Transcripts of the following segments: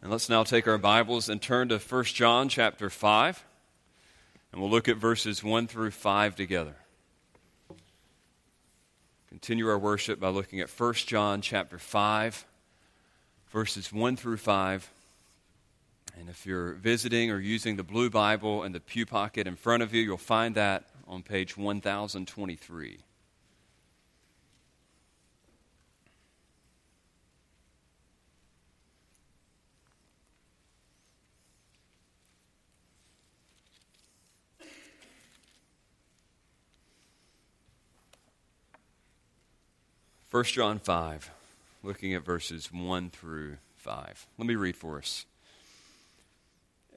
And let's now take our Bibles and turn to 1 John chapter 5. And we'll look at verses 1 through 5 together. Continue our worship by looking at 1 John chapter 5, verses 1 through 5. And if you're visiting or using the Blue Bible and the Pew Pocket in front of you, you'll find that on page 1023. 1 John 5, looking at verses 1 through 5. Let me read for us.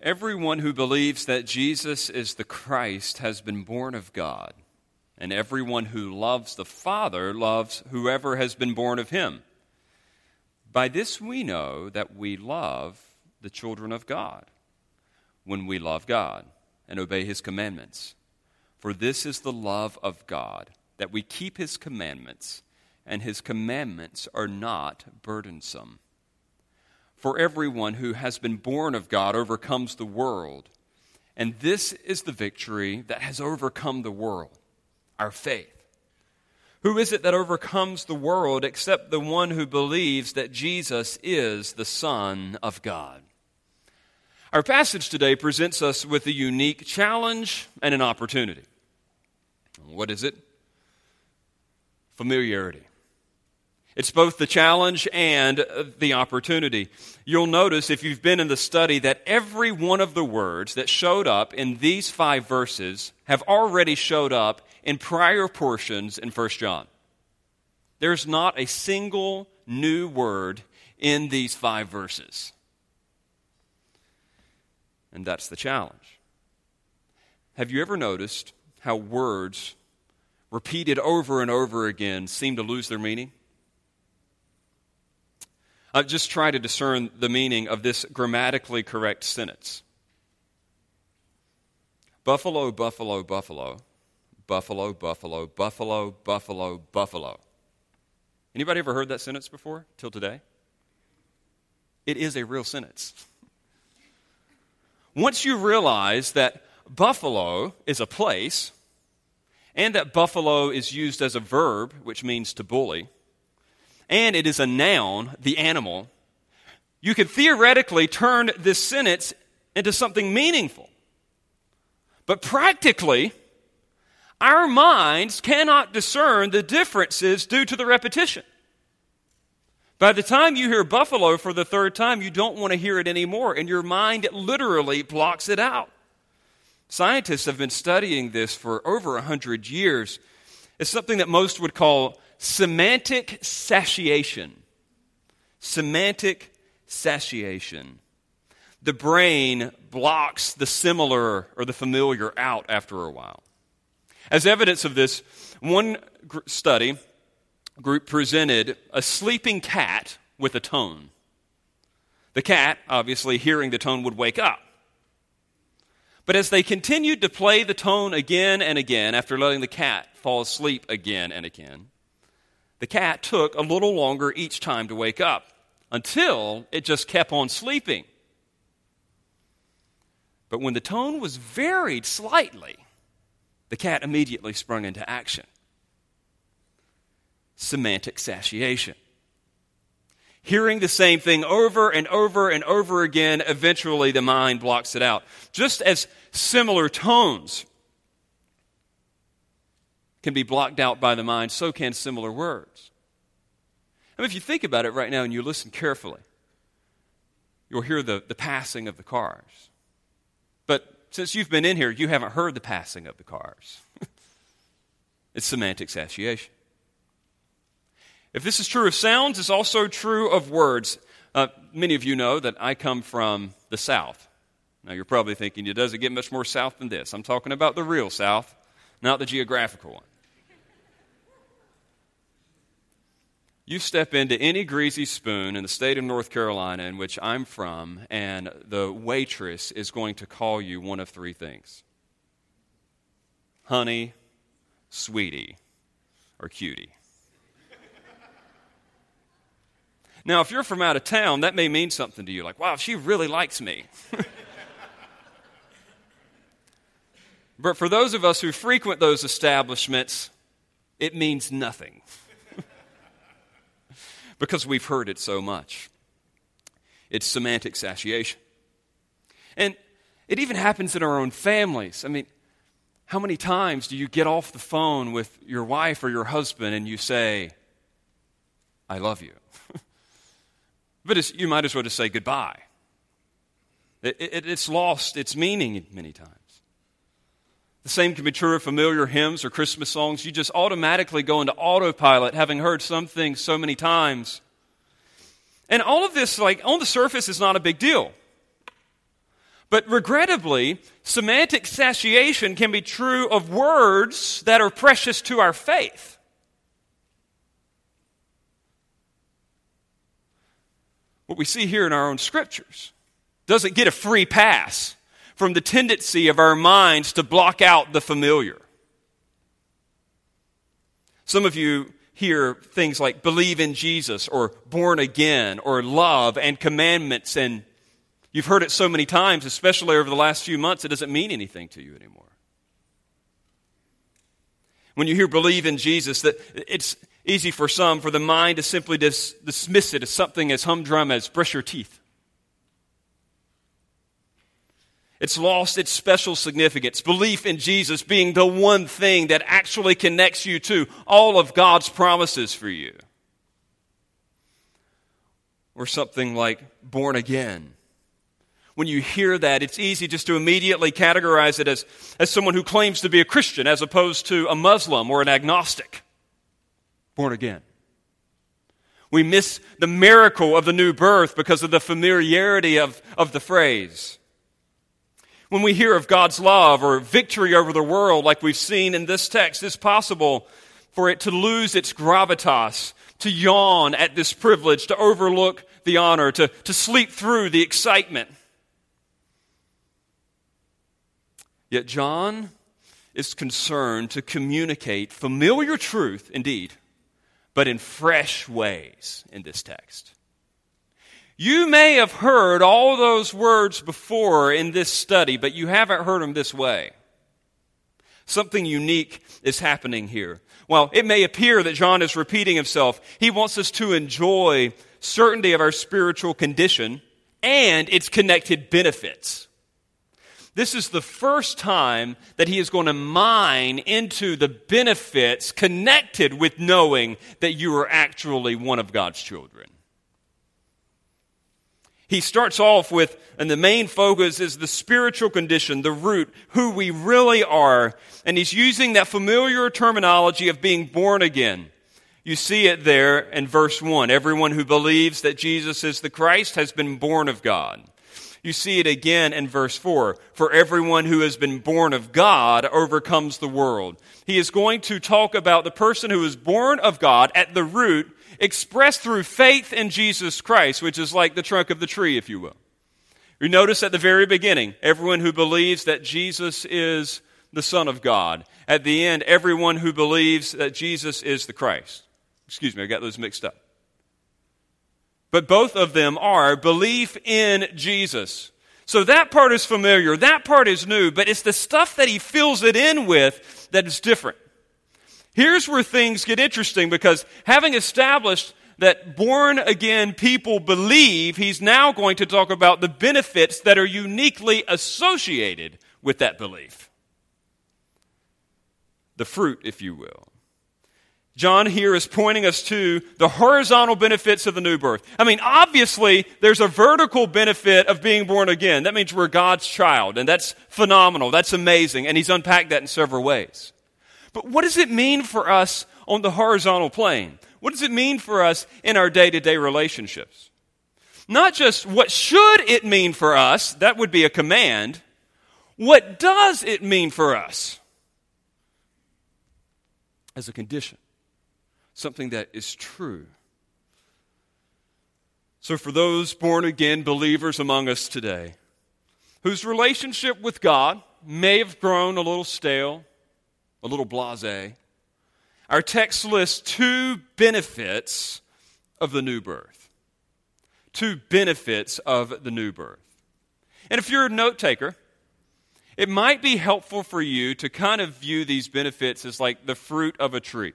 Everyone who believes that Jesus is the Christ has been born of God, and everyone who loves the Father loves whoever has been born of him. By this we know that we love the children of God, when we love God and obey his commandments. For this is the love of God, that we keep his commandments and his commandments are not burdensome. For everyone who has been born of God overcomes the world. And this is the victory that has overcome the world our faith. Who is it that overcomes the world except the one who believes that Jesus is the Son of God? Our passage today presents us with a unique challenge and an opportunity. What is it? Familiarity. It's both the challenge and the opportunity. You'll notice if you've been in the study that every one of the words that showed up in these five verses have already showed up in prior portions in 1 John. There's not a single new word in these five verses. And that's the challenge. Have you ever noticed how words repeated over and over again seem to lose their meaning? Uh, just try to discern the meaning of this grammatically correct sentence. Buffalo, buffalo, buffalo, buffalo, buffalo, buffalo, buffalo, buffalo. Anybody ever heard that sentence before till today? It is a real sentence. Once you realize that buffalo is a place and that buffalo is used as a verb, which means to bully, and it is a noun, the animal, you could theoretically turn this sentence into something meaningful. But practically, our minds cannot discern the differences due to the repetition. By the time you hear buffalo for the third time, you don't want to hear it anymore, and your mind literally blocks it out. Scientists have been studying this for over a hundred years. It's something that most would call semantic satiation. Semantic satiation. The brain blocks the similar or the familiar out after a while. As evidence of this, one study group presented a sleeping cat with a tone. The cat, obviously, hearing the tone, would wake up. But as they continued to play the tone again and again after letting the cat fall asleep again and again, the cat took a little longer each time to wake up until it just kept on sleeping. But when the tone was varied slightly, the cat immediately sprung into action. Semantic satiation. Hearing the same thing over and over and over again, eventually the mind blocks it out. Just as similar tones can be blocked out by the mind, so can similar words. I mean, if you think about it right now and you listen carefully, you'll hear the, the passing of the cars. But since you've been in here, you haven't heard the passing of the cars. it's semantic satiation. If this is true of sounds, it's also true of words. Uh, many of you know that I come from the South. Now, you're probably thinking, it doesn't get much more South than this. I'm talking about the real South, not the geographical one. You step into any greasy spoon in the state of North Carolina, in which I'm from, and the waitress is going to call you one of three things honey, sweetie, or cutie. Now, if you're from out of town, that may mean something to you. Like, wow, she really likes me. but for those of us who frequent those establishments, it means nothing because we've heard it so much. It's semantic satiation. And it even happens in our own families. I mean, how many times do you get off the phone with your wife or your husband and you say, I love you? but you might as well just say goodbye. It, it, it's lost its meaning many times. The same can be true of familiar hymns or Christmas songs. You just automatically go into autopilot having heard some things so many times. And all of this, like, on the surface, is not a big deal. But regrettably, semantic satiation can be true of words that are precious to our faith. What we see here in our own scriptures doesn't get a free pass from the tendency of our minds to block out the familiar. Some of you hear things like believe in Jesus or born again or love and commandments and You've heard it so many times, especially over the last few months, it doesn't mean anything to you anymore. When you hear believe in Jesus, that it's easy for some for the mind to simply dis- dismiss it as something as humdrum as brush your teeth. It's lost its special significance. Belief in Jesus being the one thing that actually connects you to all of God's promises for you. Or something like born again when you hear that, it's easy just to immediately categorize it as, as someone who claims to be a Christian as opposed to a Muslim or an agnostic, born again. We miss the miracle of the new birth because of the familiarity of, of the phrase. When we hear of God's love or victory over the world, like we've seen in this text, it's possible for it to lose its gravitas, to yawn at this privilege, to overlook the honor, to, to sleep through the excitement. Yet John is concerned to communicate familiar truth indeed, but in fresh ways in this text. You may have heard all those words before in this study, but you haven't heard them this way. Something unique is happening here. Well, it may appear that John is repeating himself. He wants us to enjoy certainty of our spiritual condition and its connected benefits. This is the first time that he is going to mine into the benefits connected with knowing that you are actually one of God's children. He starts off with, and the main focus is the spiritual condition, the root, who we really are. And he's using that familiar terminology of being born again. You see it there in verse 1. Everyone who believes that Jesus is the Christ has been born of God. You see it again in verse 4. For everyone who has been born of God overcomes the world. He is going to talk about the person who is born of God at the root, expressed through faith in Jesus Christ, which is like the trunk of the tree, if you will. You notice at the very beginning, everyone who believes that Jesus is the Son of God. At the end, everyone who believes that Jesus is the Christ. Excuse me, I got those mixed up. But both of them are belief in Jesus. So that part is familiar, that part is new, but it's the stuff that he fills it in with that is different. Here's where things get interesting because having established that born again people believe, he's now going to talk about the benefits that are uniquely associated with that belief. The fruit, if you will. John here is pointing us to the horizontal benefits of the new birth. I mean, obviously, there's a vertical benefit of being born again. That means we're God's child, and that's phenomenal. That's amazing. And he's unpacked that in several ways. But what does it mean for us on the horizontal plane? What does it mean for us in our day to day relationships? Not just what should it mean for us, that would be a command. What does it mean for us as a condition? something that is true. So, for those born again believers among us today, whose relationship with God may have grown a little stale, a little blase, our text lists two benefits of the new birth. two benefits of the new birth. And if you're a note taker, it might be helpful for you to kind of view these benefits as like the fruit of a tree.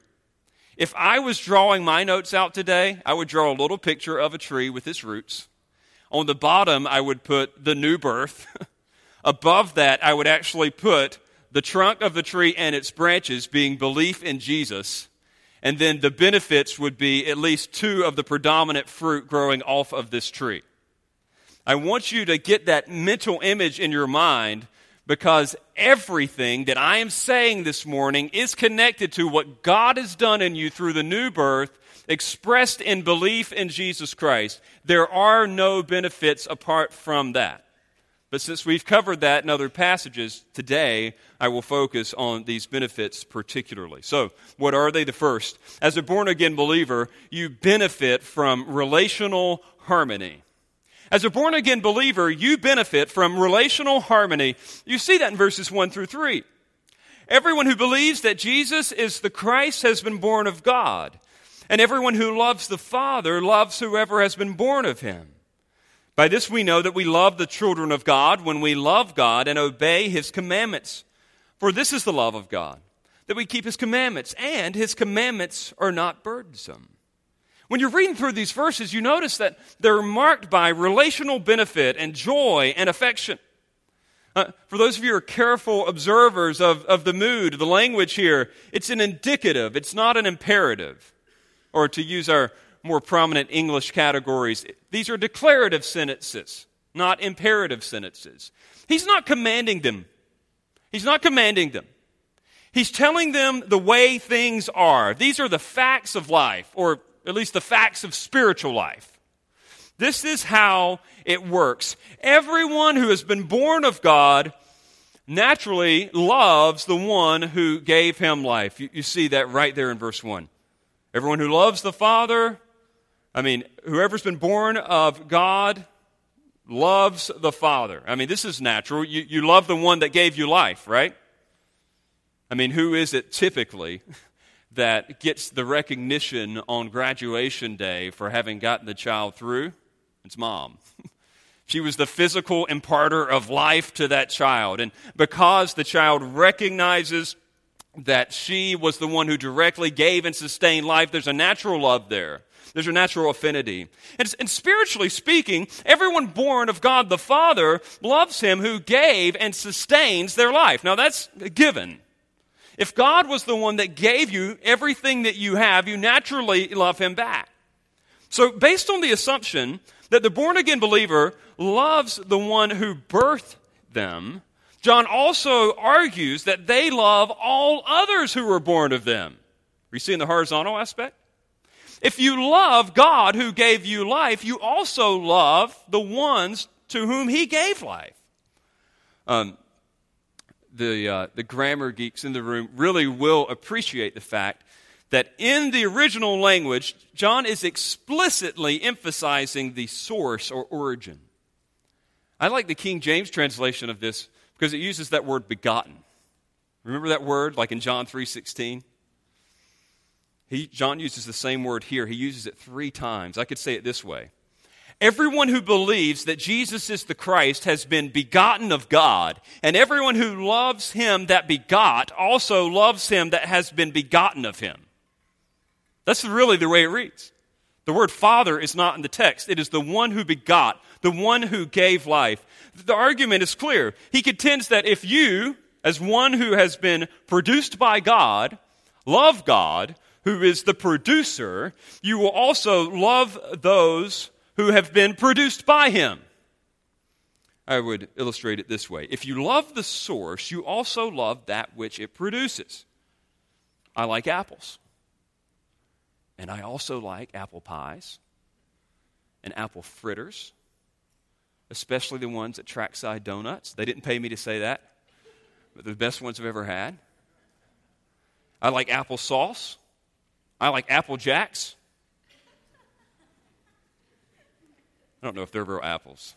If I was drawing my notes out today, I would draw a little picture of a tree with its roots. On the bottom, I would put the new birth. Above that, I would actually put the trunk of the tree and its branches being belief in Jesus. And then the benefits would be at least two of the predominant fruit growing off of this tree. I want you to get that mental image in your mind because everything that I am saying this morning is connected to what God has done in you through the new birth, expressed in belief in Jesus Christ. There are no benefits apart from that. But since we've covered that in other passages, today I will focus on these benefits particularly. So, what are they? The first, as a born again believer, you benefit from relational harmony. As a born again believer, you benefit from relational harmony. You see that in verses 1 through 3. Everyone who believes that Jesus is the Christ has been born of God, and everyone who loves the Father loves whoever has been born of him. By this we know that we love the children of God when we love God and obey his commandments. For this is the love of God, that we keep his commandments, and his commandments are not burdensome. When you're reading through these verses, you notice that they're marked by relational benefit and joy and affection. Uh, for those of you who are careful observers of, of the mood, the language here, it's an indicative, it's not an imperative. Or to use our more prominent English categories, these are declarative sentences, not imperative sentences. He's not commanding them. He's not commanding them. He's telling them the way things are. These are the facts of life, or at least the facts of spiritual life. This is how it works. Everyone who has been born of God naturally loves the one who gave him life. You, you, see that right there in verse 1. Everyone who loves the Father, I mean, whoever's been born of God loves the Father. I mean, this is natural. You, you love the one that gave you life, right? I mean, who is it typically that gets the recognition on graduation day for having gotten the child through? It's mom. She was the physical imparter of life to that child. And because the child recognizes that she was the one who directly gave and sustained life, there's a natural love there. There's a natural affinity. And, and, spiritually speaking, everyone born of God the Father loves Him who gave and sustains their life. Now that's a given. If God was the one that gave you everything that you have, you naturally love him back. So, based on the assumption that the born again believer loves the one who birthed them, John also argues that they love all others who were born of them. Are you seeing the horizontal aspect? If you love God who gave you life, you also love the ones to whom he gave life. Um, the, uh, the grammar geeks in the room really will appreciate the fact that in the original language, John is explicitly emphasizing the source or origin. I like the King James translation of this because it uses that word begotten. Remember that word like in John 3:16? He, John uses the same word here. He uses it three times. I could say it this way Everyone who believes that Jesus is the Christ has been begotten of God, and everyone who loves him that begot also loves him that has been begotten of him. That's really the way it reads. The word father is not in the text. It is the one who begot, the one who gave life. The argument is clear. He contends that if you, as one who has been produced by God, love God, who is the producer, you will also love those who have been produced by him. I would illustrate it this way If you love the source, you also love that which it produces. I like apples. And I also like apple pies and apple fritters, especially the ones at Trackside Donuts. They didn't pay me to say that, but the best ones I've ever had. I like apple sauce. I like apple jacks. I don't know if they're real apples.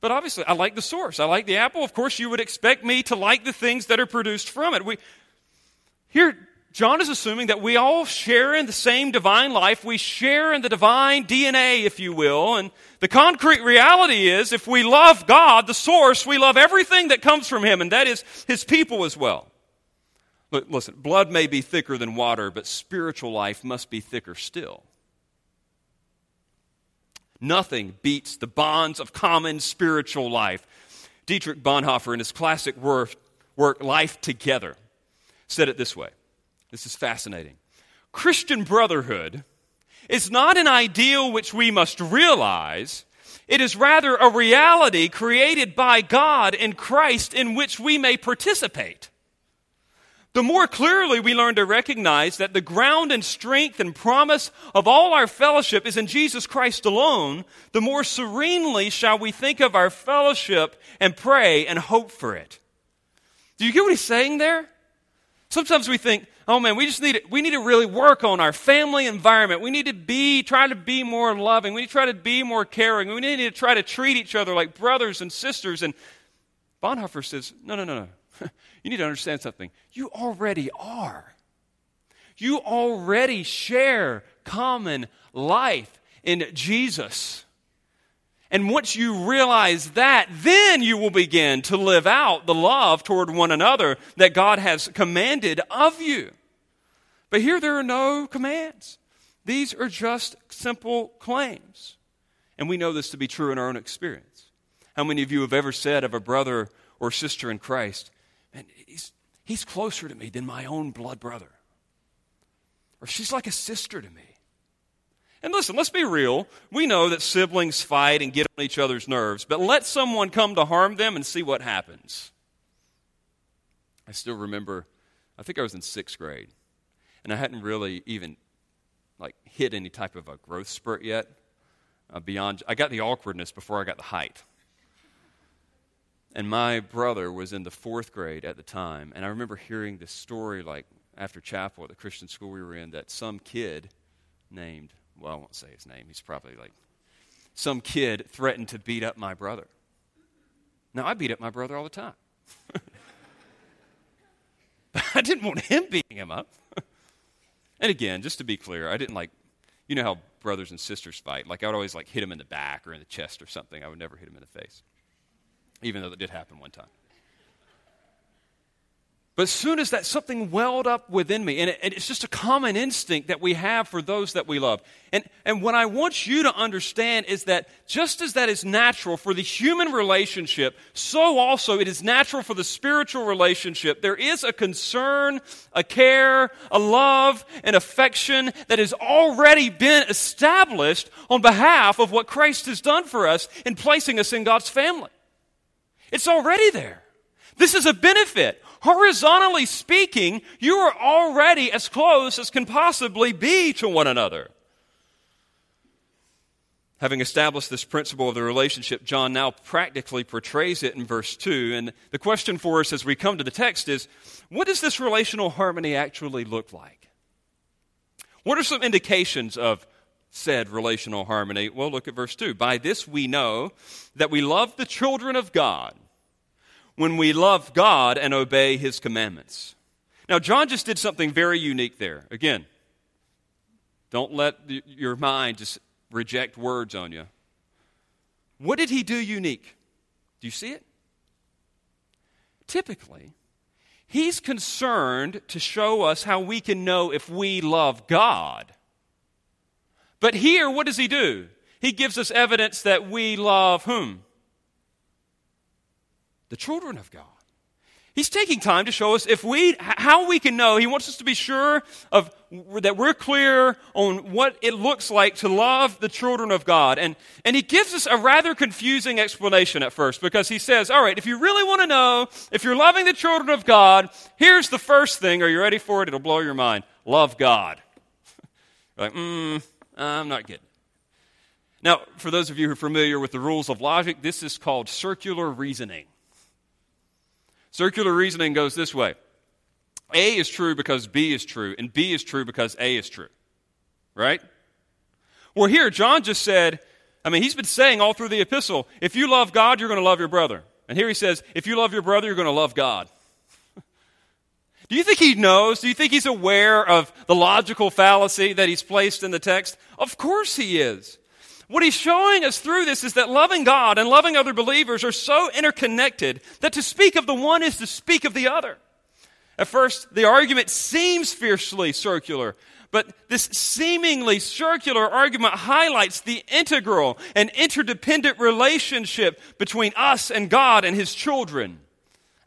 But obviously, I like the source. I like the apple. Of course, you would expect me to like the things that are produced from it. We, here, John is assuming that we all share in the same divine life. We share in the divine DNA, if you will. And the concrete reality is if we love God, the source, we love everything that comes from Him, and that is His people as well. Listen, blood may be thicker than water, but spiritual life must be thicker still. Nothing beats the bonds of common spiritual life. Dietrich Bonhoeffer, in his classic work, work Life Together, said it this way this is fascinating. Christian brotherhood is not an ideal which we must realize. It is rather a reality created by God in Christ in which we may participate. The more clearly we learn to recognize that the ground and strength and promise of all our fellowship is in Jesus Christ alone, the more serenely shall we think of our fellowship and pray and hope for it. Do you get what he's saying there? Sometimes we think, oh man, we just need to, we need to really work on our family environment. We need to be, try to be more loving. We need to try to be more caring. We need to try to treat each other like brothers and sisters. And Bonhoeffer says, no, no, no, no. You need to understand something. You already are. You already share common life in Jesus. And once you realize that, then you will begin to live out the love toward one another that God has commanded of you. But here there are no commands. These are just simple claims. And we know this to be true in our own experience. How many of you have ever said of a brother or sister in Christ, man, he's, he's closer to me than my own blood brother? Or she's like a sister to me. And listen, let's be real. We know that siblings fight and get on each other's nerves, but let someone come to harm them and see what happens. I still remember, I think I was in sixth grade, and I hadn't really even like hit any type of a growth spurt yet. Uh, beyond, I got the awkwardness before I got the height. And my brother was in the fourth grade at the time, and I remember hearing this story like after chapel at the Christian school we were in that some kid named well, I won't say his name. He's probably like some kid threatened to beat up my brother. Now, I beat up my brother all the time. but I didn't want him beating him up. and again, just to be clear, I didn't like, you know how brothers and sisters fight. Like, I would always like hit him in the back or in the chest or something. I would never hit him in the face, even though that did happen one time. But as soon as that something welled up within me, and, it, and, it's just a common instinct that we have for those that we love. And, and what I want you to understand is that just as that is natural for the human relationship, so also it is natural for the spiritual relationship. There is a concern, a care, a love, an affection that has already been established on behalf of what Christ has done for us in placing us in God's family. It's already there. This is a benefit. Horizontally speaking, you are already as close as can possibly be to one another. Having established this principle of the relationship, John now practically portrays it in verse 2. And the question for us as we come to the text is what does this relational harmony actually look like? What are some indications of said relational harmony? Well, look at verse 2. By this we know that we love the children of God when we love God and obey his commandments. Now, John just did something very unique there. Again, don't let your mind just reject words on you. What did he do unique? Do you see it? Typically, he's concerned to show us how we can know if we love God. But here, what does he do? He gives us evidence that we love whom? the children of God. He's taking time to show us if we how we can know. He wants us to be sure of that we're clear on what it looks like to love the children of God. And and he gives us a rather confusing explanation at first because he says, "All right, if you really want to know if you're loving the children of God, here's the first thing. Are you ready for it? It'll blow your mind. Love God." like, mm, I'm not getting. Now, for those of you who are familiar with the rules of logic, this is called circular reasoning. Circular reasoning goes this way A is true because B is true, and B is true because A is true. Right? Well, here, John just said, I mean, he's been saying all through the epistle, if you love God, you're going to love your brother. And here he says, if you love your brother, you're going to love God. Do you think he knows? Do you think he's aware of the logical fallacy that he's placed in the text? Of course he is. What he's showing us through this is that loving God and loving other believers are so interconnected that to speak of the one is to speak of the other. At first, the argument seems fiercely circular, but this seemingly circular argument highlights the integral and interdependent relationship between us and God and His children.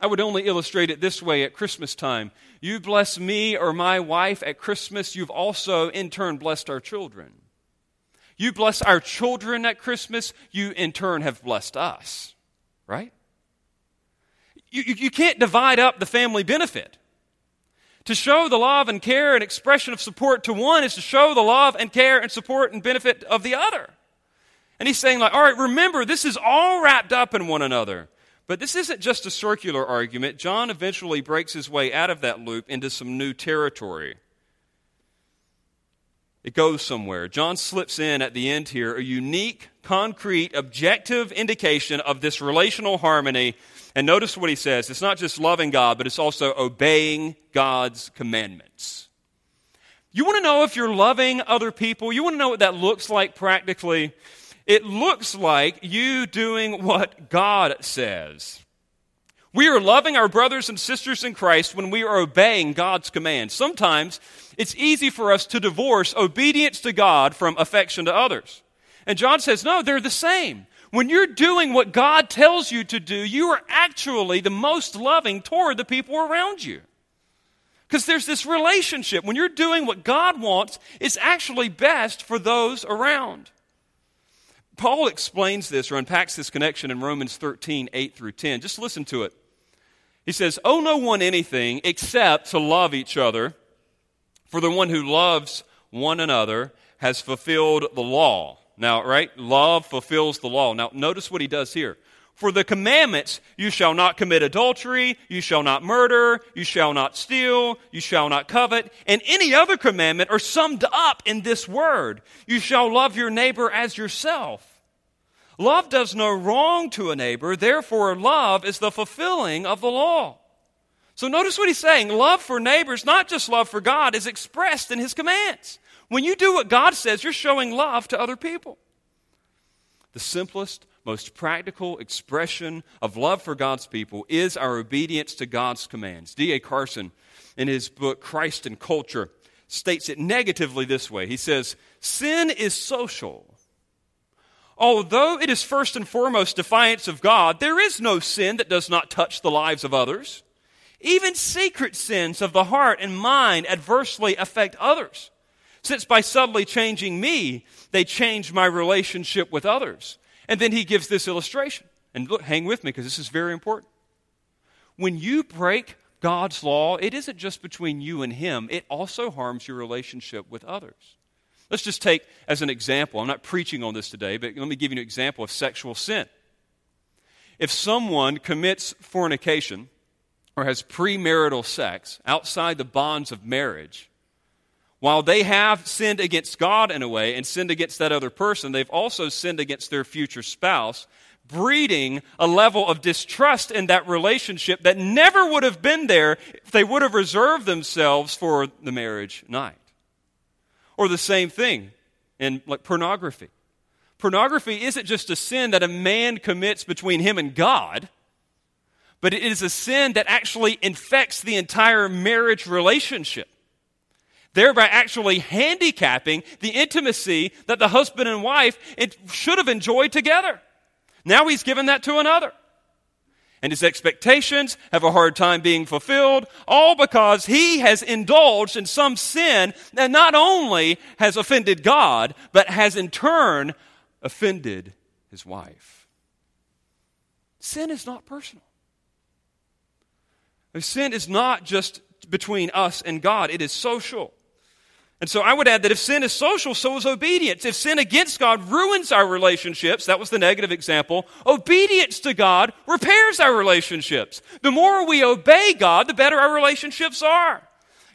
I would only illustrate it this way at Christmas time. You bless me or my wife at Christmas, you've also in turn blessed our children. You bless our children at Christmas, you in turn have blessed us. Right? You, you, you can't divide up the family benefit. To show the love and care and expression of support to one is to show the love and care and support and benefit of the other. And he's saying, like, all right, remember, this is all wrapped up in one another. But this isn't just a circular argument. John eventually breaks his way out of that loop into some new territory. It goes somewhere. John slips in at the end here a unique, concrete, objective indication of this relational harmony. And notice what he says it's not just loving God, but it's also obeying God's commandments. You want to know if you're loving other people? You want to know what that looks like practically? It looks like you doing what God says. We are loving our brothers and sisters in Christ when we are obeying God's commands. Sometimes it's easy for us to divorce obedience to God from affection to others. And John says, no, they're the same. When you're doing what God tells you to do, you are actually the most loving toward the people around you. Because there's this relationship. When you're doing what God wants, it's actually best for those around. Paul explains this or unpacks this connection in Romans 13, 8 through 10. Just listen to it. He says, Owe no one anything except to love each other, for the one who loves one another has fulfilled the law. Now, right? Love fulfills the law. Now, notice what he does here. For the commandments, you shall not commit adultery, you shall not murder, you shall not steal, you shall not covet, and any other commandment are summed up in this word. You shall love your neighbor as yourself. Love does no wrong to a neighbor, therefore, love is the fulfilling of the law. So notice what he's saying. Love for neighbors, not just love for God, is expressed in his commands. When you do what God says, you're showing love to other people. The simplest, most practical expression of love for God's people is our obedience to God's commands. D.A. Carson, in his book Christ and Culture, states it negatively this way He says, Sin is social Although it is first and foremost defiance of God, there is no sin that does not touch the lives of others. Even secret sins of the heart and mind adversely affect others, since by subtly changing me, they change my relationship with others. And then he gives this illustration. And look, hang with me because this is very important. When you break God's law, it isn't just between you and him, it also harms your relationship with others. Let's just take as an example, I'm not preaching on this today, but let me give you an example of sexual sin. If someone commits fornication or has premarital sex outside the bonds of marriage, while they have sinned against God in a way and sinned against that other person, they've also sinned against their future spouse, breeding a level of distrust in that relationship that never would have been there if they would have reserved themselves for the marriage night. Or the same thing in like pornography. Pornography isn't just a sin that a man commits between him and God, but it is a sin that actually infects the entire marriage relationship, thereby actually handicapping the intimacy that the husband and wife should have enjoyed together. Now he's given that to another and his expectations have a hard time being fulfilled, all because he has indulged in some sin that not only has offended God, but has in turn offended his wife. Sin is not personal. Sin is not just between us and God, it is social. And so I would add that if sin is social, so is obedience. If sin against God ruins our relationships, that was the negative example, obedience to God repairs our relationships. The more we obey God, the better our relationships are.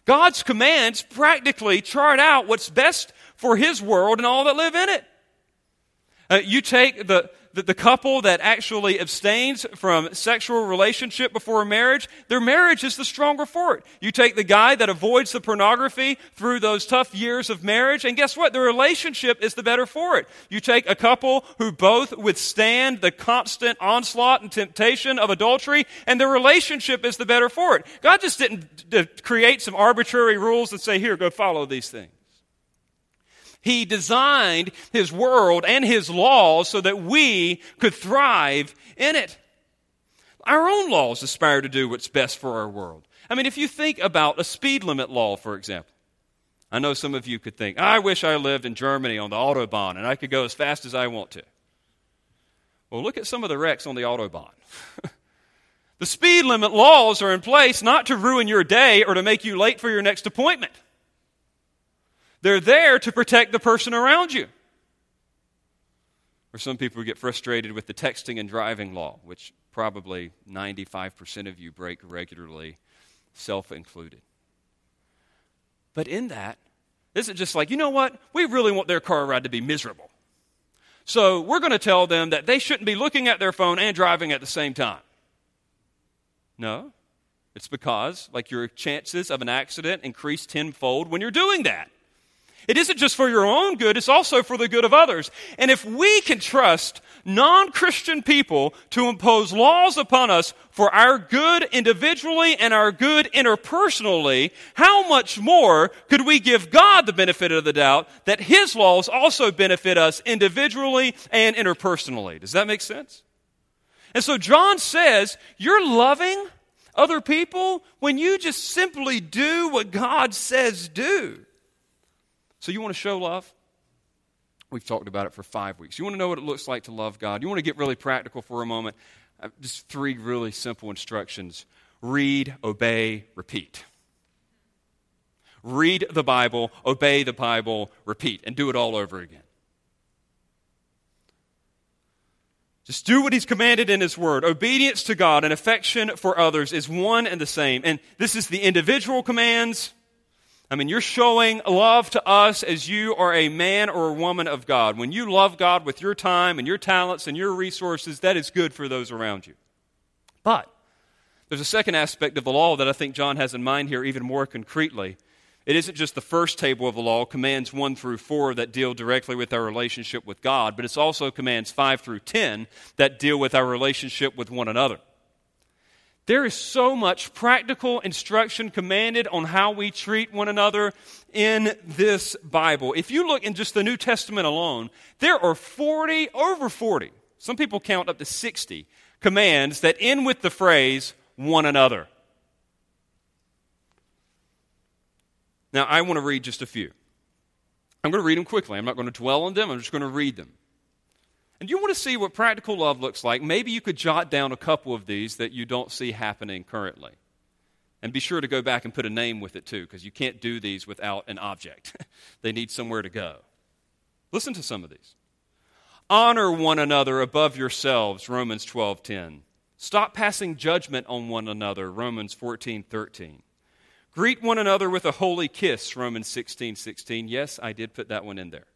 God's commands practically chart out what's best for His world and all that live in it. Uh, you take the, the, the couple that actually abstains from sexual relationship before marriage, their marriage is the stronger for it. You take the guy that avoids the pornography through those tough years of marriage, and guess what? The relationship is the better for it. You take a couple who both withstand the constant onslaught and temptation of adultery, and the relationship is the better for it. God just didn't d- create some arbitrary rules and say, here, go follow these things. He designed His world and His laws so that we could thrive in it. Our own laws aspire to do what's best for our world. I mean, if you think about a speed limit law, for example, I know some of you could think, I wish I lived in Germany on the Autobahn and I could go as fast as I want to. Well, look at some of the wrecks on the Autobahn. the speed limit laws are in place not to ruin your day or to make you late for your next appointment. They're there to protect the person around you. Or some people get frustrated with the texting and driving law, which probably 95% of you break regularly, self included. But in that, isn't just like, you know what? We really want their car ride to be miserable. So we're going to tell them that they shouldn't be looking at their phone and driving at the same time. No. It's because, like, your chances of an accident increase tenfold when you're doing that. It isn't just for your own good, it's also for the good of others. And if we can trust non Christian people to impose laws upon us for our good individually and our good interpersonally, how much more could we give God the benefit of the doubt that His laws also benefit us individually and interpersonally? Does that make sense? And so John says, You're loving other people when you just simply do what God says do. So, you want to show love? We've talked about it for five weeks. You want to know what it looks like to love God? You want to get really practical for a moment? Uh, just three really simple instructions read, obey, repeat. Read the Bible, obey the Bible, repeat, and do it all over again. Just do what he's commanded in his word. Obedience to God and affection for others is one and the same. And this is the individual commands I mean, you're showing love to us as you are a man or a woman of God. When you love God with your time and your talents and your resources, that is good for those around you. But there's a second aspect of the law that I think John has in mind here even more concretely. It isn't just the first table of the law, commands 1 through 4, that deal directly with our relationship with God, but it's also commands 5 through 10 that deal with our relationship with one another. There is so much practical instruction commanded on how we treat one another in this Bible. If you look in just the New Testament alone, there are 40, over 40, some people count up to 60 commands that end with the phrase one another. Now, I want to read just a few. I'm going to read them quickly. I'm not going to dwell on them, I'm just going to read them. And you want to see what practical love looks like, maybe you could jot down a couple of these that you don't see happening currently. And be sure to go back and put a name with it too, because you can't do these without an object. they need somewhere to go. Listen to some of these. Honor one another above yourselves, Romans 12:10. Stop passing judgment on one another, Romans 14:13. Greet one another with a holy kiss, Romans 16:16. Yes, I did put that one in there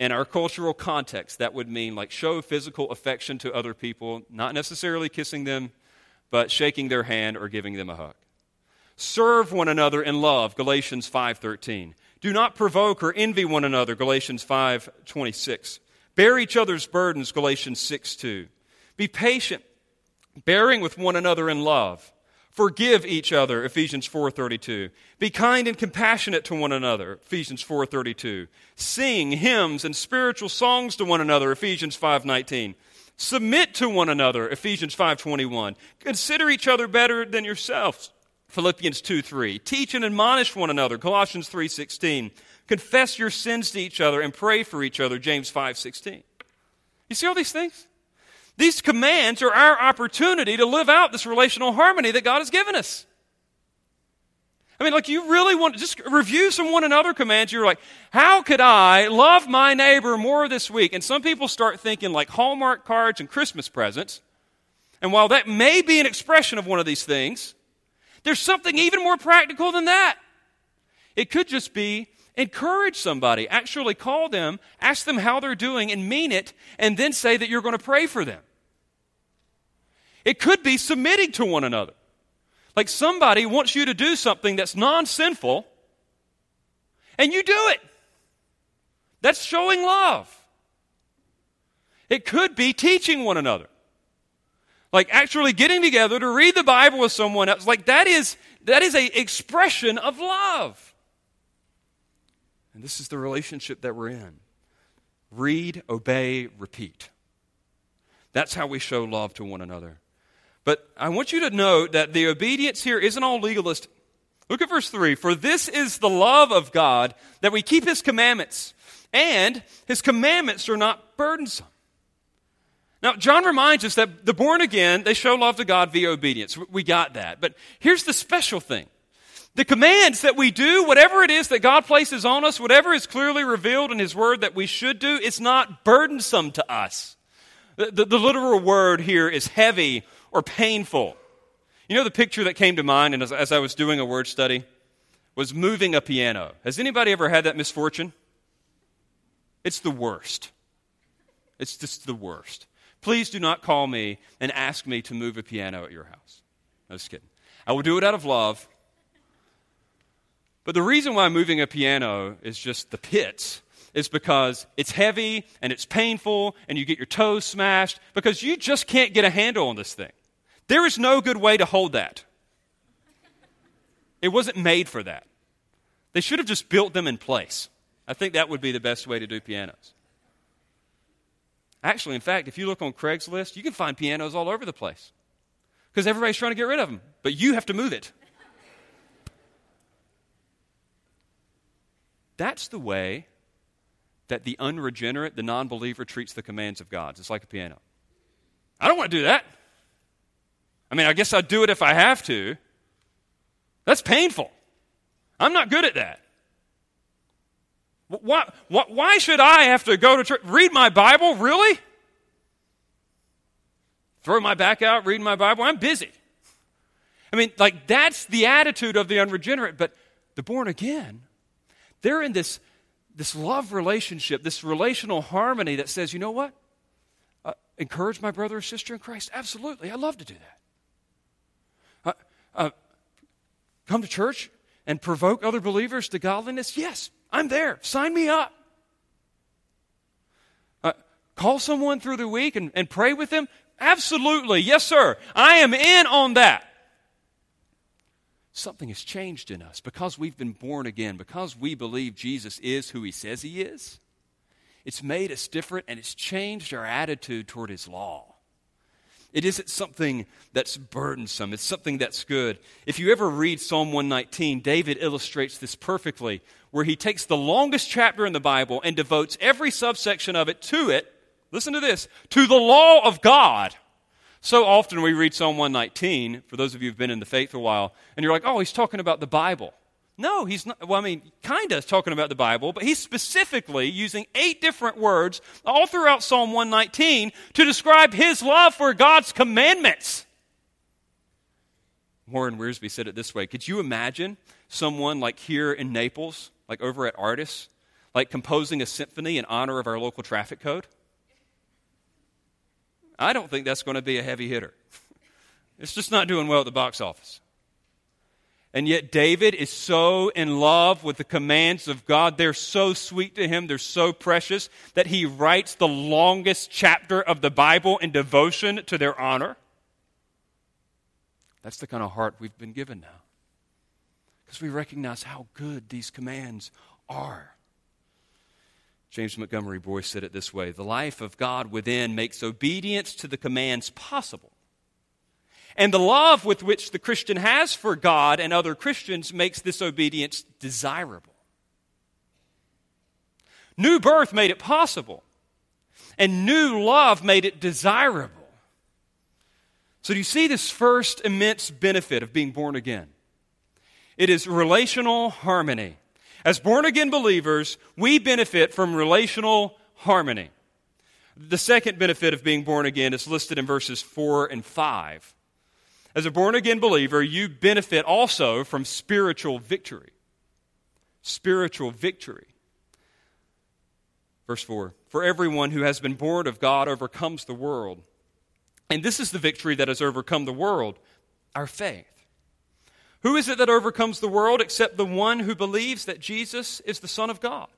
in our cultural context, that would mean like show physical affection to other people, not necessarily kissing them, but shaking their hand or giving them a hug. Serve one another in love, Galatians 5:13. Do not provoke or envy one another, Galatians 5:26. Bear each other's burdens, Galatians 6:2. Be patient, bearing with one another in love. Forgive each other, Ephesians 4:32. Be kind and compassionate to one another, Ephesians 4:32. Sing hymns and spiritual songs to one another, Ephesians 5:19. Submit to one another, Ephesians 5:21. Consider each other better than yourselves, Philippians 2:3. Teach and admonish one another, Colossians 3:16. Confess your sins to each other and pray for each other, James 5:16. You see all these things? These commands are our opportunity to live out this relational harmony that God has given us. I mean, like, you really want to just review some one another commands. You're like, how could I love my neighbor more this week? And some people start thinking like Hallmark cards and Christmas presents. And while that may be an expression of one of these things, there's something even more practical than that. It could just be encourage somebody, actually call them, ask them how they're doing, and mean it, and then say that you're going to pray for them. It could be submitting to one another. Like somebody wants you to do something that's non sinful, and you do it. That's showing love. It could be teaching one another. Like actually getting together to read the Bible with someone else. Like that is that is a expression of love. And this is the relationship that we're in. Read, obey, repeat. That's how we show love to one another. But I want you to note that the obedience here isn't all legalistic. Look at verse 3. For this is the love of God, that we keep his commandments, and his commandments are not burdensome. Now, John reminds us that the born again, they show love to God via obedience. We got that. But here's the special thing the commands that we do, whatever it is that God places on us, whatever is clearly revealed in His Word that we should do, it's not burdensome to us. The, the, the literal word here is heavy or painful. You know the picture that came to mind as, as I was doing a word study? Was moving a piano. Has anybody ever had that misfortune? It's the worst. It's just the worst. Please do not call me and ask me to move a piano at your house. No, just kidding. I will do it out of love. But the reason why moving a piano is just the pits is because it's heavy and it's painful and you get your toes smashed because you just can't get a handle on this thing. There is no good way to hold that. It wasn't made for that. They should have just built them in place. I think that would be the best way to do pianos. Actually, in fact, if you look on Craigslist, you can find pianos all over the place because everybody's trying to get rid of them, but you have to move it. That's the way that the unregenerate, the non believer, treats the commands of God. It's like a piano. I don't want to do that. I mean, I guess I'd do it if I have to. That's painful. I'm not good at that. Why, why, why should I have to go to church? Read my Bible? Really? Throw my back out, read my Bible? I'm busy. I mean, like, that's the attitude of the unregenerate, but the born again, they're in this, this love relationship, this relational harmony that says, you know what? Uh, encourage my brother or sister in Christ? Absolutely. I love to do that. Uh, come to church and provoke other believers to godliness? Yes, I'm there. Sign me up. Uh, call someone through the week and, and pray with them? Absolutely. Yes, sir. I am in on that. Something has changed in us because we've been born again, because we believe Jesus is who he says he is. It's made us different and it's changed our attitude toward his law. It isn't something that's burdensome. It's something that's good. If you ever read Psalm 119, David illustrates this perfectly, where he takes the longest chapter in the Bible and devotes every subsection of it to it. Listen to this to the law of God. So often we read Psalm 119, for those of you who've been in the faith a while, and you're like, oh, he's talking about the Bible. No, he's not. Well, I mean, kind of talking about the Bible, but he's specifically using eight different words all throughout Psalm 119 to describe his love for God's commandments. Warren Wiersbe said it this way Could you imagine someone like here in Naples, like over at Artis, like composing a symphony in honor of our local traffic code? I don't think that's going to be a heavy hitter. It's just not doing well at the box office. And yet, David is so in love with the commands of God. They're so sweet to him, they're so precious, that he writes the longest chapter of the Bible in devotion to their honor. That's the kind of heart we've been given now. Because we recognize how good these commands are. James Montgomery Boice said it this way The life of God within makes obedience to the commands possible and the love with which the Christian has for God and other Christians makes this obedience desirable. New birth made it possible, and new love made it desirable. So, do you see this first immense benefit of being born again? It is relational harmony. As born again believers, we benefit from relational harmony. The second benefit of being born again is listed in verses 4 and 5. As a born again believer, you benefit also from spiritual victory. spiritual victory. Verse 4 For everyone who has been born of God overcomes the world. And this is the victory that has overcome the world our faith. Who is it that overcomes the world except the one who believes that Jesus is the Son of God?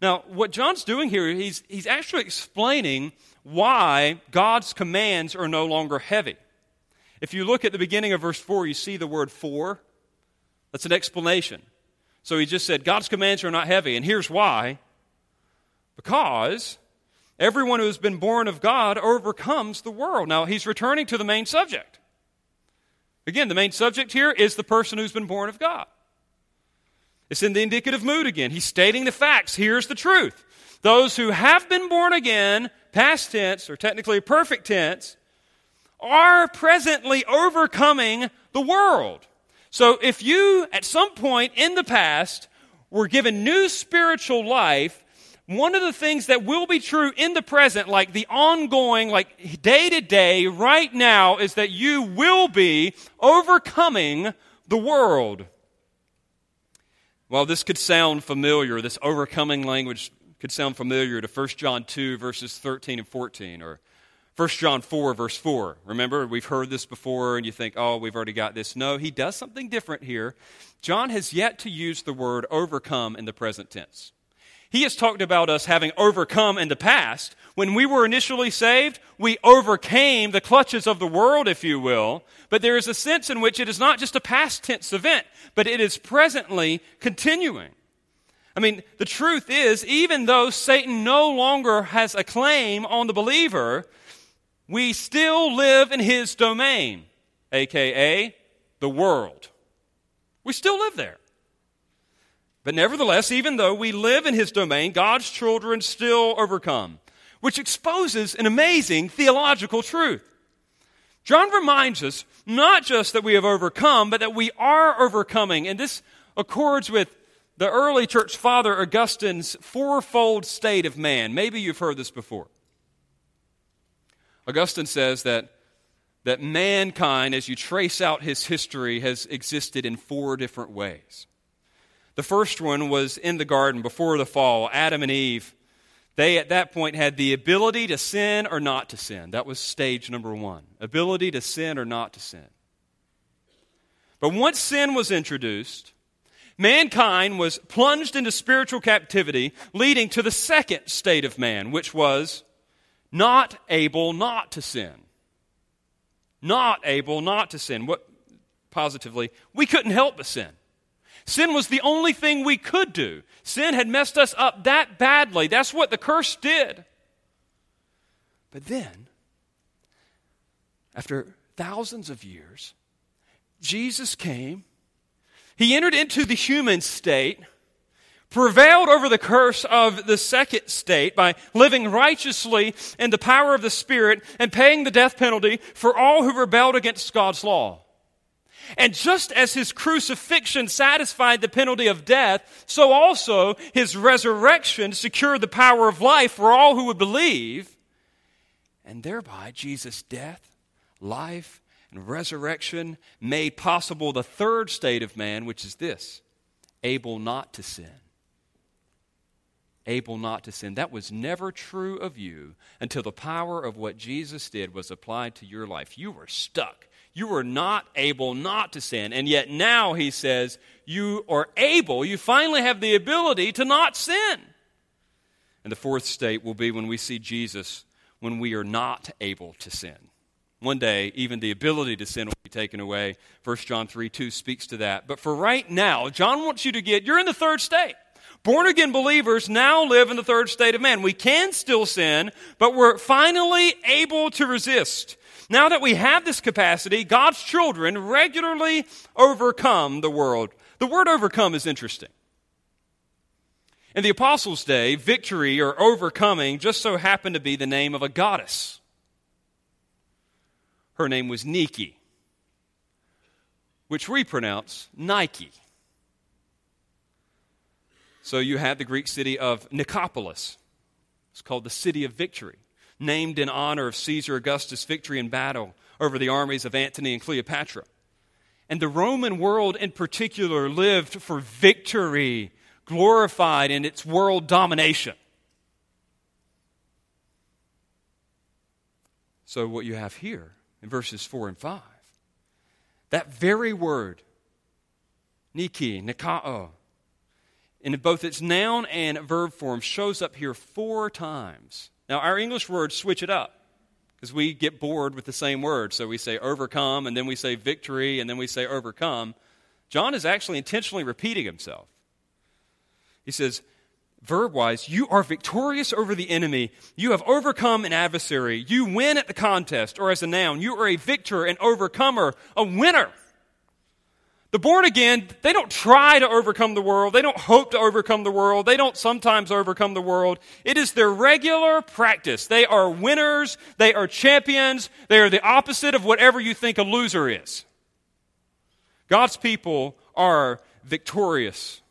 Now, what John's doing here, he's, he's actually explaining why God's commands are no longer heavy. If you look at the beginning of verse 4, you see the word for. That's an explanation. So he just said, God's commands are not heavy. And here's why because everyone who has been born of God overcomes the world. Now, he's returning to the main subject. Again, the main subject here is the person who's been born of God. It's in the indicative mood again. He's stating the facts. Here's the truth. Those who have been born again, past tense, or technically perfect tense, are presently overcoming the world. So if you, at some point in the past, were given new spiritual life, one of the things that will be true in the present, like the ongoing, like day to day, right now, is that you will be overcoming the world. Well, this could sound familiar, this overcoming language could sound familiar to 1 John 2, verses 13 and 14, or 1 John 4, verse 4. Remember, we've heard this before, and you think, oh, we've already got this. No, he does something different here. John has yet to use the word overcome in the present tense. He has talked about us having overcome in the past. When we were initially saved, we overcame the clutches of the world, if you will. But there is a sense in which it is not just a past tense event, but it is presently continuing. I mean, the truth is, even though Satan no longer has a claim on the believer, we still live in his domain, aka the world. We still live there. But nevertheless, even though we live in his domain, God's children still overcome, which exposes an amazing theological truth. John reminds us not just that we have overcome, but that we are overcoming. And this accords with the early church father Augustine's fourfold state of man. Maybe you've heard this before. Augustine says that, that mankind, as you trace out his history, has existed in four different ways. The first one was in the garden before the fall, Adam and Eve they, at that point, had the ability to sin or not to sin. That was stage number one ability to sin or not to sin. But once sin was introduced, mankind was plunged into spiritual captivity, leading to the second state of man, which was not able not to sin. Not able not to sin. What positively, we couldn't help but sin. Sin was the only thing we could do. Sin had messed us up that badly. That's what the curse did. But then, after thousands of years, Jesus came. He entered into the human state, prevailed over the curse of the second state by living righteously in the power of the Spirit and paying the death penalty for all who rebelled against God's law. And just as his crucifixion satisfied the penalty of death, so also his resurrection secured the power of life for all who would believe. And thereby, Jesus' death, life, and resurrection made possible the third state of man, which is this able not to sin. Able not to sin. That was never true of you until the power of what Jesus did was applied to your life. You were stuck you were not able not to sin. And yet now he says, you are able, you finally have the ability to not sin. And the fourth state will be when we see Jesus when we are not able to sin. One day, even the ability to sin will be taken away. 1 John 3 2 speaks to that. But for right now, John wants you to get, you're in the third state. Born again believers now live in the third state of man. We can still sin, but we're finally able to resist. Now that we have this capacity, God's children regularly overcome the world. The word overcome is interesting. In the Apostles' day, victory or overcoming just so happened to be the name of a goddess. Her name was Nike, which we pronounce Nike. So you have the Greek city of Nicopolis. It's called the city of victory named in honor of Caesar Augustus' victory in battle over the armies of Antony and Cleopatra. And the Roman world in particular lived for victory, glorified in its world domination. So, what you have here in verses 4 and 5, that very word, Niki, Nikao, in both its noun and verb form, shows up here four times. Now, our English words switch it up because we get bored with the same word. So we say overcome, and then we say victory, and then we say overcome. John is actually intentionally repeating himself. He says, verb wise, you are victorious over the enemy. You have overcome an adversary. You win at the contest, or as a noun, you are a victor, an overcomer, a winner. The born again, they don't try to overcome the world. They don't hope to overcome the world. They don't sometimes overcome the world. It is their regular practice. They are winners. They are champions. They are the opposite of whatever you think a loser is. God's people are victorious.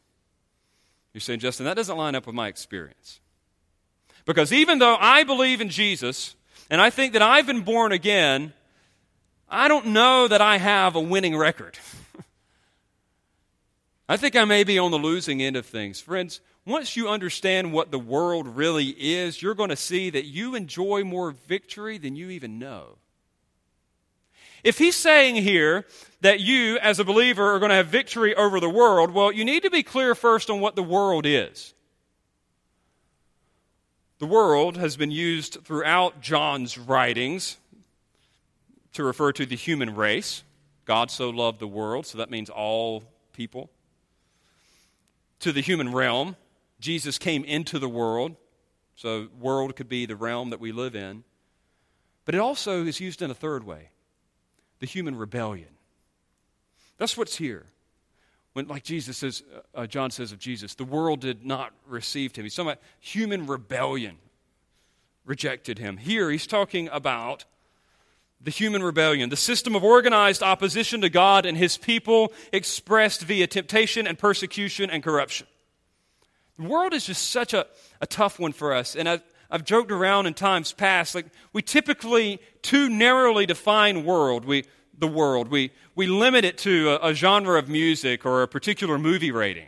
You're saying, Justin, that doesn't line up with my experience. Because even though I believe in Jesus and I think that I've been born again, I don't know that I have a winning record. I think I may be on the losing end of things. Friends, once you understand what the world really is, you're going to see that you enjoy more victory than you even know. If he's saying here that you, as a believer, are going to have victory over the world, well, you need to be clear first on what the world is. The world has been used throughout John's writings to refer to the human race. God so loved the world, so that means all people to the human realm. Jesus came into the world, so world could be the realm that we live in. But it also is used in a third way the human rebellion. That's what's here. When, like Jesus says, uh, John says of Jesus, the world did not receive him. He's talking about human rebellion, rejected him. Here, he's talking about the human rebellion, the system of organized opposition to God and his people expressed via temptation and persecution and corruption. The world is just such a, a tough one for us. And I've, I've joked around in times past, like we typically too narrowly define world. We, the world. We, we limit it to a, a genre of music or a particular movie rating.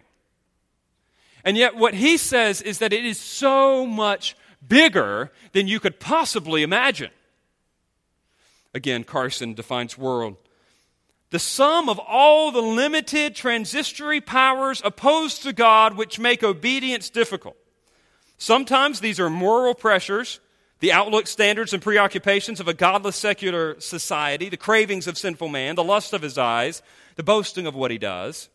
And yet, what he says is that it is so much bigger than you could possibly imagine. Again, Carson defines world. The sum of all the limited transitory powers opposed to God which make obedience difficult. Sometimes these are moral pressures, the outlook, standards, and preoccupations of a godless secular society, the cravings of sinful man, the lust of his eyes, the boasting of what he does.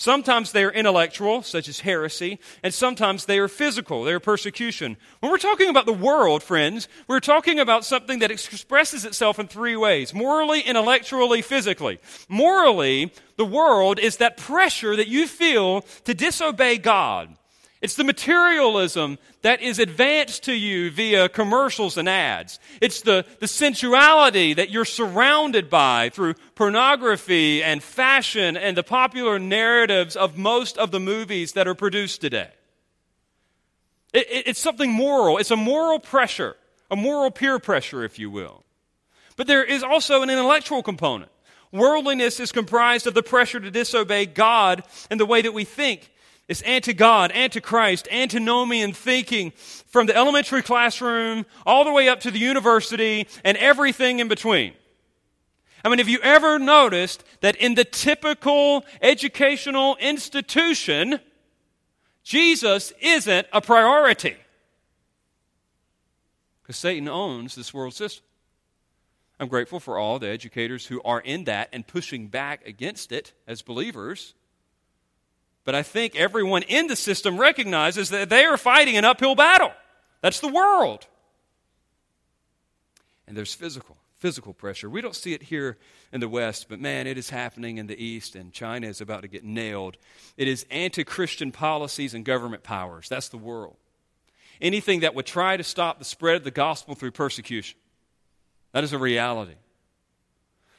Sometimes they are intellectual, such as heresy, and sometimes they are physical, they are persecution. When we're talking about the world, friends, we're talking about something that expresses itself in three ways morally, intellectually, physically. Morally, the world is that pressure that you feel to disobey God. It's the materialism that is advanced to you via commercials and ads. It's the, the sensuality that you're surrounded by through pornography and fashion and the popular narratives of most of the movies that are produced today. It, it, it's something moral. It's a moral pressure, a moral peer pressure, if you will. But there is also an intellectual component. Worldliness is comprised of the pressure to disobey God and the way that we think it's anti God, anti Christ, antinomian thinking from the elementary classroom all the way up to the university and everything in between. I mean, have you ever noticed that in the typical educational institution, Jesus isn't a priority? Because Satan owns this world system. I'm grateful for all the educators who are in that and pushing back against it as believers. But I think everyone in the system recognizes that they are fighting an uphill battle. That's the world. And there's physical, physical pressure. We don't see it here in the West, but man, it is happening in the East, and China is about to get nailed. It is anti Christian policies and government powers. That's the world. Anything that would try to stop the spread of the gospel through persecution. That is a reality.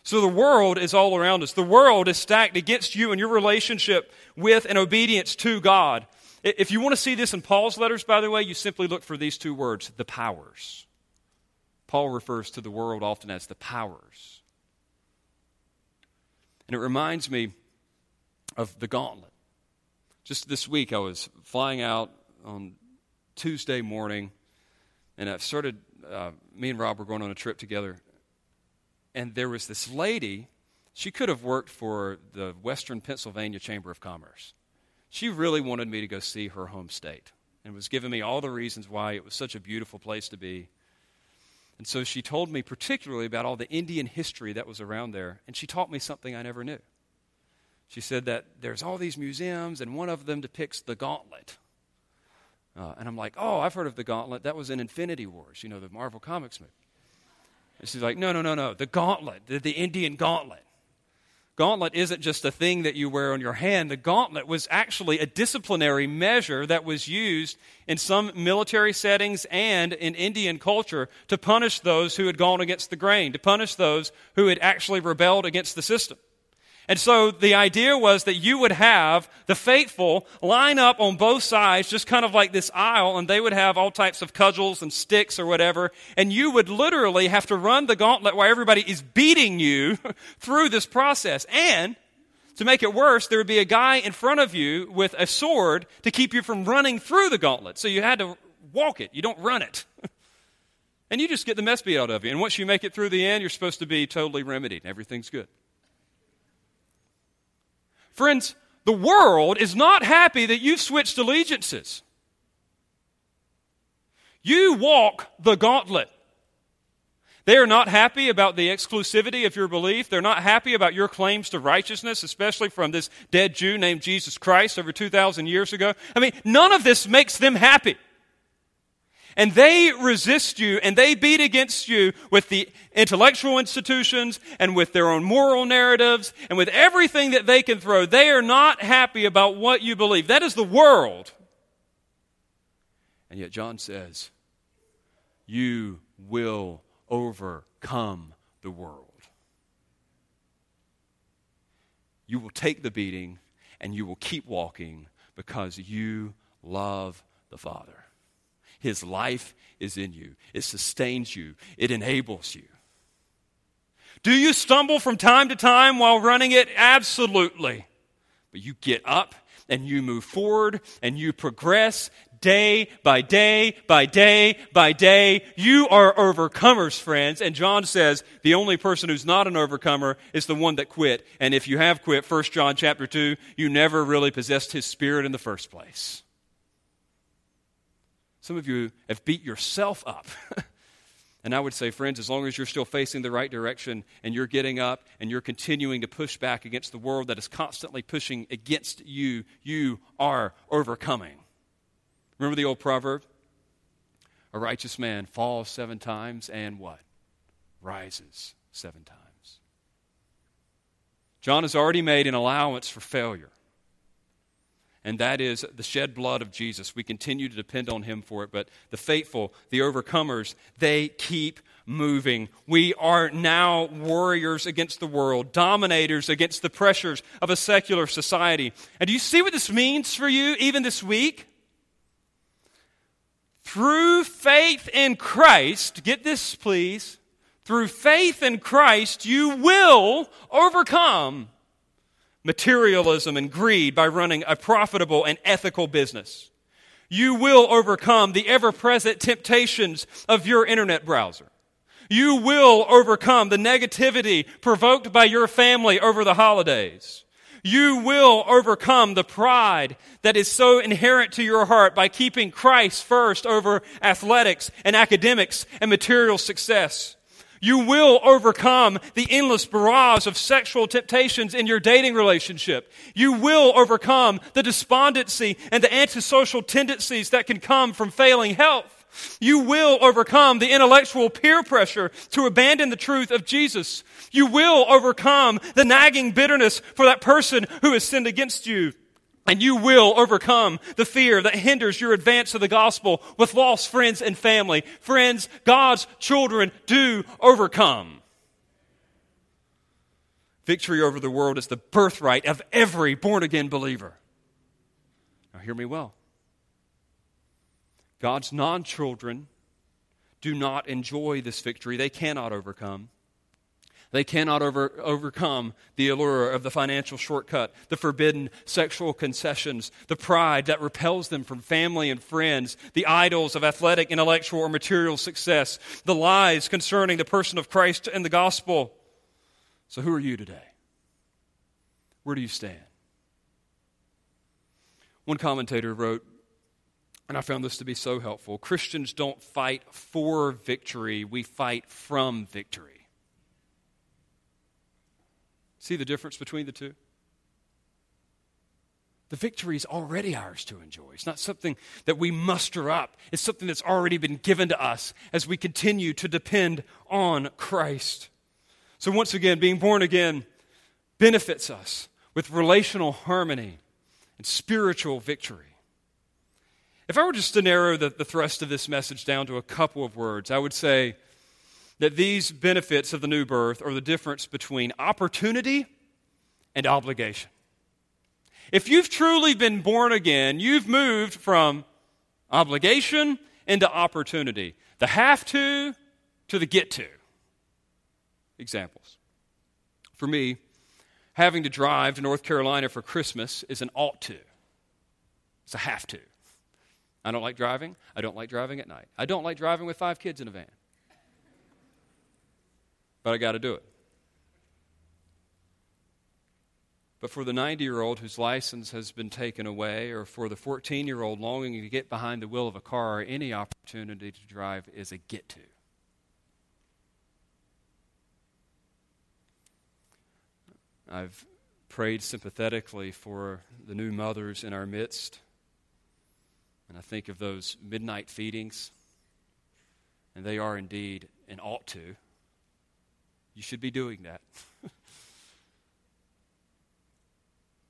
So the world is all around us. The world is stacked against you and your relationship with and obedience to God. If you want to see this in Paul's letters, by the way, you simply look for these two words the powers. Paul refers to the world often as the powers. And it reminds me of the gauntlet. Just this week, I was flying out on Tuesday morning, and I've started, uh, me and Rob were going on a trip together, and there was this lady. She could have worked for the Western Pennsylvania Chamber of Commerce. She really wanted me to go see her home state and was giving me all the reasons why it was such a beautiful place to be. And so she told me particularly about all the Indian history that was around there, and she taught me something I never knew. She said that there's all these museums, and one of them depicts the gauntlet. Uh, and I'm like, oh, I've heard of the gauntlet. That was in Infinity Wars, you know, the Marvel Comics movie. And she's like, no, no, no, no. The gauntlet, the, the Indian gauntlet. Gauntlet isn't just a thing that you wear on your hand. The gauntlet was actually a disciplinary measure that was used in some military settings and in Indian culture to punish those who had gone against the grain, to punish those who had actually rebelled against the system. And so the idea was that you would have the faithful line up on both sides, just kind of like this aisle, and they would have all types of cudgels and sticks or whatever. And you would literally have to run the gauntlet while everybody is beating you through this process. And to make it worse, there would be a guy in front of you with a sword to keep you from running through the gauntlet. So you had to walk it, you don't run it. and you just get the mess beat out of you. And once you make it through the end, you're supposed to be totally remedied. Everything's good. Friends, the world is not happy that you've switched allegiances. You walk the gauntlet. They are not happy about the exclusivity of your belief. They're not happy about your claims to righteousness, especially from this dead Jew named Jesus Christ over 2,000 years ago. I mean, none of this makes them happy. And they resist you and they beat against you with the intellectual institutions and with their own moral narratives and with everything that they can throw. They are not happy about what you believe. That is the world. And yet, John says, You will overcome the world. You will take the beating and you will keep walking because you love the Father. His life is in you, it sustains you, it enables you. Do you stumble from time to time while running it? Absolutely. But you get up and you move forward and you progress day by day by day by day. You are overcomers, friends. And John says the only person who's not an overcomer is the one that quit. And if you have quit, 1 John chapter 2, you never really possessed his spirit in the first place. Some of you have beat yourself up. and I would say, friends, as long as you're still facing the right direction and you're getting up and you're continuing to push back against the world that is constantly pushing against you, you are overcoming. Remember the old proverb? A righteous man falls seven times and what? Rises seven times. John has already made an allowance for failure and that is the shed blood of Jesus. We continue to depend on him for it, but the faithful, the overcomers, they keep moving. We are now warriors against the world, dominators against the pressures of a secular society. And do you see what this means for you even this week? Through faith in Christ, get this please, through faith in Christ, you will overcome materialism and greed by running a profitable and ethical business. You will overcome the ever present temptations of your internet browser. You will overcome the negativity provoked by your family over the holidays. You will overcome the pride that is so inherent to your heart by keeping Christ first over athletics and academics and material success. You will overcome the endless barrage of sexual temptations in your dating relationship. You will overcome the despondency and the antisocial tendencies that can come from failing health. You will overcome the intellectual peer pressure to abandon the truth of Jesus. You will overcome the nagging bitterness for that person who has sinned against you. And you will overcome the fear that hinders your advance of the gospel with lost friends and family. Friends, God's children do overcome. Victory over the world is the birthright of every born again believer. Now, hear me well. God's non children do not enjoy this victory, they cannot overcome. They cannot over, overcome the allure of the financial shortcut, the forbidden sexual concessions, the pride that repels them from family and friends, the idols of athletic, intellectual, or material success, the lies concerning the person of Christ and the gospel. So, who are you today? Where do you stand? One commentator wrote, and I found this to be so helpful Christians don't fight for victory, we fight from victory. See the difference between the two? The victory is already ours to enjoy. It's not something that we muster up, it's something that's already been given to us as we continue to depend on Christ. So, once again, being born again benefits us with relational harmony and spiritual victory. If I were just to narrow the, the thrust of this message down to a couple of words, I would say that these benefits of the new birth are the difference between opportunity and obligation. If you've truly been born again, you've moved from obligation into opportunity. The have to to the get to. Examples. For me, having to drive to North Carolina for Christmas is an ought to. It's a have to. I don't like driving. I don't like driving at night. I don't like driving with five kids in a van but I got to do it. But for the 90 year old whose license has been taken away, or for the 14 year old longing to get behind the wheel of a car, any opportunity to drive is a get to. I've prayed sympathetically for the new mothers in our midst. And I think of those midnight feedings, and they are indeed and ought to you should be doing that.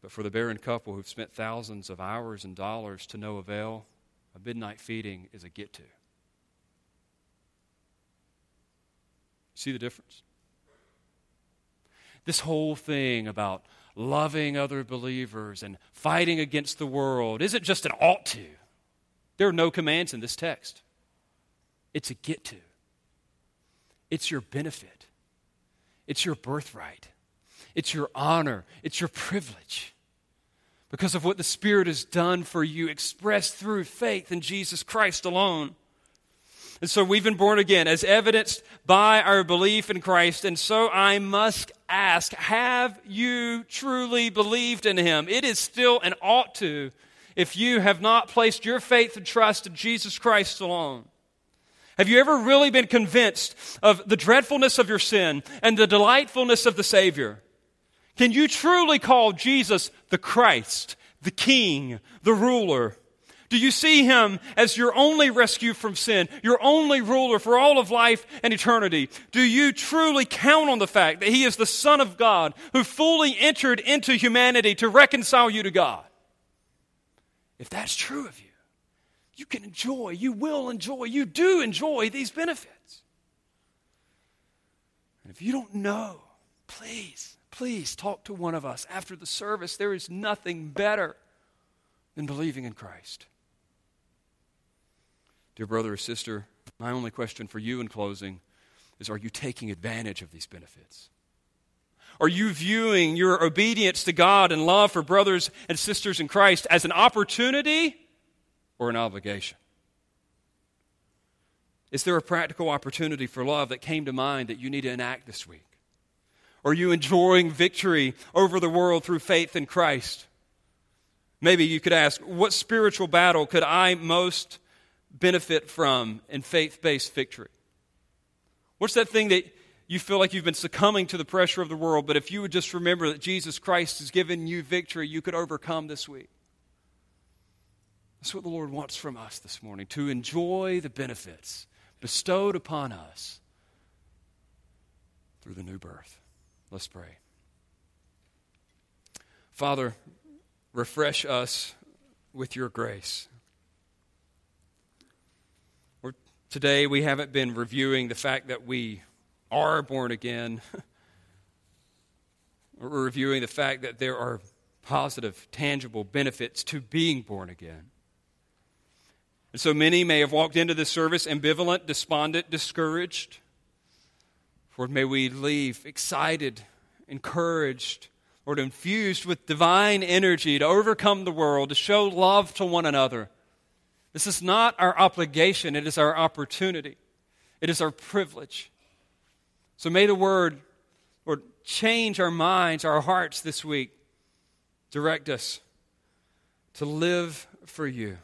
but for the barren couple who've spent thousands of hours and dollars to no avail, a midnight feeding is a get to. See the difference? This whole thing about loving other believers and fighting against the world isn't just an ought to. There are no commands in this text. It's a get to, it's your benefit. It's your birthright, it's your honor, it's your privilege. Because of what the Spirit has done for you, expressed through faith in Jesus Christ alone. And so we've been born again, as evidenced by our belief in Christ. And so I must ask have you truly believed in Him? It is still and ought to if you have not placed your faith and trust in Jesus Christ alone. Have you ever really been convinced of the dreadfulness of your sin and the delightfulness of the Savior? Can you truly call Jesus the Christ, the King, the ruler? Do you see him as your only rescue from sin, your only ruler for all of life and eternity? Do you truly count on the fact that he is the Son of God who fully entered into humanity to reconcile you to God? If that's true of you, you can enjoy, you will enjoy, you do enjoy these benefits. And if you don't know, please, please talk to one of us after the service. There is nothing better than believing in Christ. Dear brother or sister, my only question for you in closing is Are you taking advantage of these benefits? Are you viewing your obedience to God and love for brothers and sisters in Christ as an opportunity or an obligation? Is there a practical opportunity for love that came to mind that you need to enact this week? Are you enjoying victory over the world through faith in Christ? Maybe you could ask, what spiritual battle could I most benefit from in faith based victory? What's that thing that you feel like you've been succumbing to the pressure of the world, but if you would just remember that Jesus Christ has given you victory, you could overcome this week? That's what the Lord wants from us this morning to enjoy the benefits bestowed upon us through the new birth. Let's pray. Father, refresh us with your grace. today we haven't been reviewing the fact that we are born again. We're reviewing the fact that there are positive, tangible benefits to being born again. And so many may have walked into this service ambivalent, despondent, discouraged. Lord, may we leave excited, encouraged, Lord, infused with divine energy to overcome the world, to show love to one another. This is not our obligation, it is our opportunity, it is our privilege. So may the word, Lord, change our minds, our hearts this week. Direct us to live for you,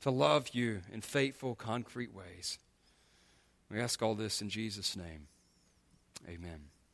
to love you in faithful, concrete ways. We ask all this in Jesus' name. Amen.